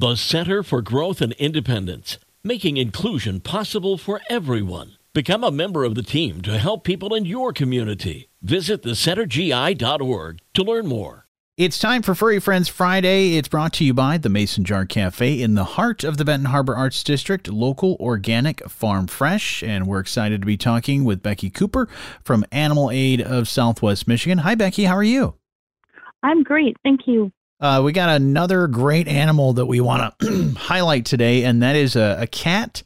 The Center for Growth and Independence, making inclusion possible for everyone. Become a member of the team to help people in your community. Visit thecentergi.org to learn more. It's time for Furry Friends Friday. It's brought to you by the Mason Jar Cafe in the heart of the Benton Harbor Arts District, local, organic, farm fresh. And we're excited to be talking with Becky Cooper from Animal Aid of Southwest Michigan. Hi, Becky. How are you? I'm great. Thank you. Uh, we got another great animal that we want to highlight today, and that is a, a, cat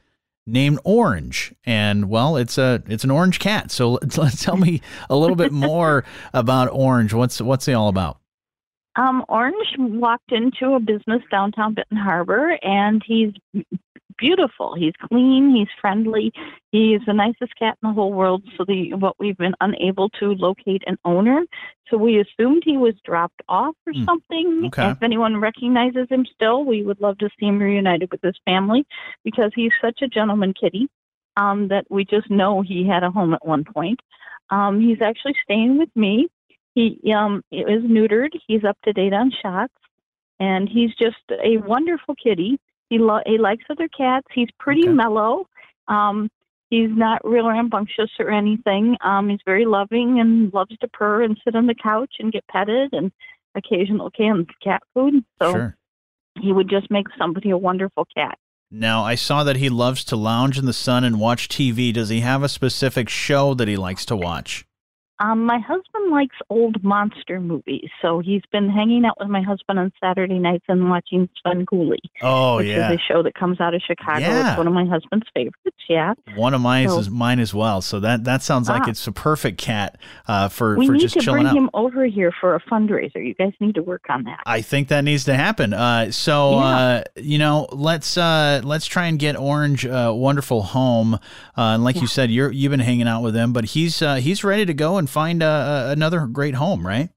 named Orange. And well, it's a it's an orange cat. So let's, let's tell me a little bit more about Orange. What's what's he all about? Um, Orange walked into a business downtown Benton Harbor, and he's beautiful. He's clean. He's friendly. He's the nicest cat in the whole world. So the what we've been unable to locate an owner, so we assumed he was dropped off or mm. something. Okay. If anyone recognizes him still, we would love to see him reunited with his family because he's such a gentleman kitty um, that we just know he had a home at one point. Um, he's actually staying with me. He um, is neutered. He's up to date on shots, and he's just a wonderful kitty. He lo- he likes other cats. He's pretty okay. mellow. Um, he's not real rambunctious or anything. Um, he's very loving and loves to purr and sit on the couch and get petted and occasional cans of cat food. So sure. he would just make somebody a wonderful cat. Now, I saw that he loves to lounge in the sun and watch TV. Does he have a specific show that he likes to watch? Um, my husband likes old monster movies, so he's been hanging out with my husband on Saturday nights and watching Svengoolie. Oh which yeah, is a show that comes out of Chicago. Yeah. It's one of my husband's favorites. Yeah, one of mine so, is mine as well. So that that sounds like ah, it's a perfect cat uh, for we for need just to chilling bring out. him over here for a fundraiser. You guys need to work on that. I think that needs to happen. Uh, so Yeah. uh, you know, let's uh, let's try and get Orange a wonderful home. Uh, and like you said, you're you've been hanging out with him, but he's uh, he's ready to go and find uh, another great home, right?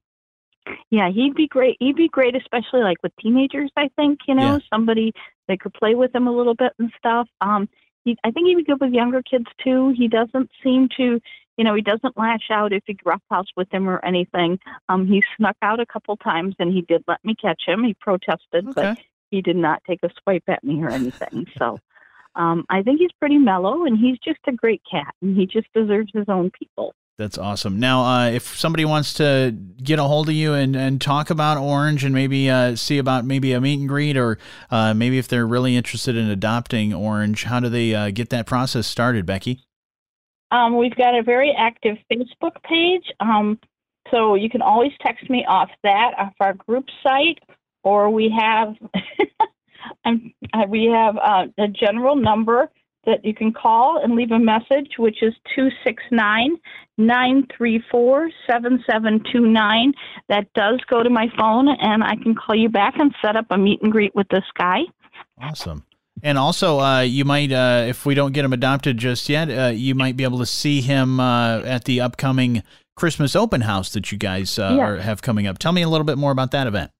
Yeah, he'd be great. He'd be great, especially like with teenagers. I think you know Yeah. somebody that could play with him a little bit and stuff. Um, he, I think he would be good with younger kids too. He doesn't seem to, you know, he doesn't lash out if you roughhouse with him or anything. Um, he snuck out a couple times and he did let me catch him. He protested, Okay. but he did not take a swipe at me or anything. so. Um, I think he's pretty mellow, and he's just a great cat, and he just deserves his own people. That's awesome. Now, uh, if somebody wants to get a hold of you and, and talk about Orange and maybe uh, see about maybe a meet and greet or uh, maybe if they're really interested in adopting Orange, how do they uh, get that process started, Becky? Um, we've got a very active Facebook page, um, so you can always text me off that, off our group site, or we have uh, we have uh, a general number that you can call and leave a message, which is 269 934 7729. That does go to my phone, and I can call you back and set up a meet and greet with this guy. Awesome. And also, uh, you might, uh, if we don't get him adopted just yet, uh, you might be able to see him uh, at the upcoming Christmas open house that you guys uh, Yeah. are, have coming up. Tell me a little bit more about that event.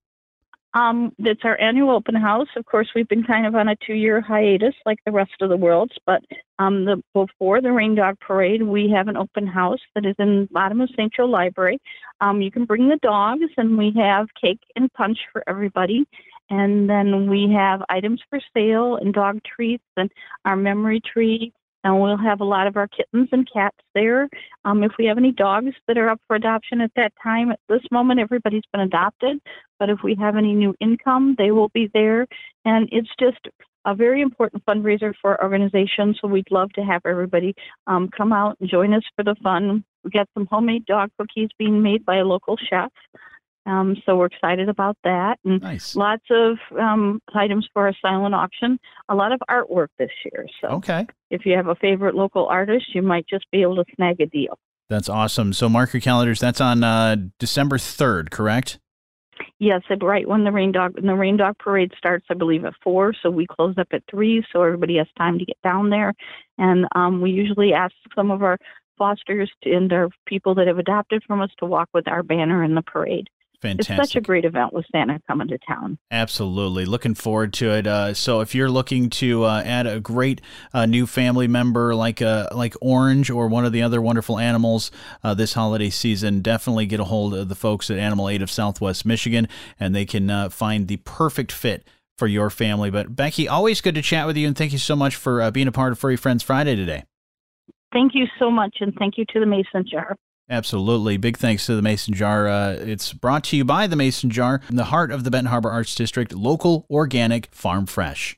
Um, it's our annual open house. Of course, we've been kind of on a two-year hiatus, like the rest of the world. But um, the, before the Reindog Parade, we have an open house that is in bottom of St. Joe Library. Um, you can bring the dogs, and we have cake and punch for everybody. And then we have items for sale and dog treats and our memory tree. And we'll have a lot of our kittens and cats there. Um, if we have any dogs that are up for adoption at that time, at this moment, everybody's been adopted. But if we have any new income, they will be there. And it's just a very important fundraiser for our organization. So we'd love to have everybody um, come out and join us for the fun. We got some homemade dog cookies being made by a local chef. Um, so we're excited about that. And Nice. lots of um, items for a silent auction. A lot of artwork this year. So Okay. if you have a favorite local artist, you might just be able to snag a deal. That's awesome. So mark your calendars. That's on uh, December 3rd, correct? Yes, right when the rain dog when the Reindog parade starts, I believe at four. So we close up at three, so everybody has time to get down there. And um, we usually ask some of our fosters to, and our people that have adopted from us to walk with our banner in the parade. Fantastic. It's such a great event with Santa coming to town. Absolutely. Looking forward to it. Uh, so if you're looking to uh, add a great uh, new family member like uh, like Orange or one of the other wonderful animals uh, this holiday season, definitely get a hold of the folks at Animal Aid of Southwest Michigan, and they can uh, find the perfect fit for your family. But Becky, always good to chat with you, and thank you so much for uh, being a part of Furry Friends Friday today. Thank you so much, and thank you to the Mason Jar. Absolutely. Big thanks to the Mason Jar. Uh, it's brought to you by the Mason Jar in the heart of the Benton Harbor Arts District, local, organic, farm fresh.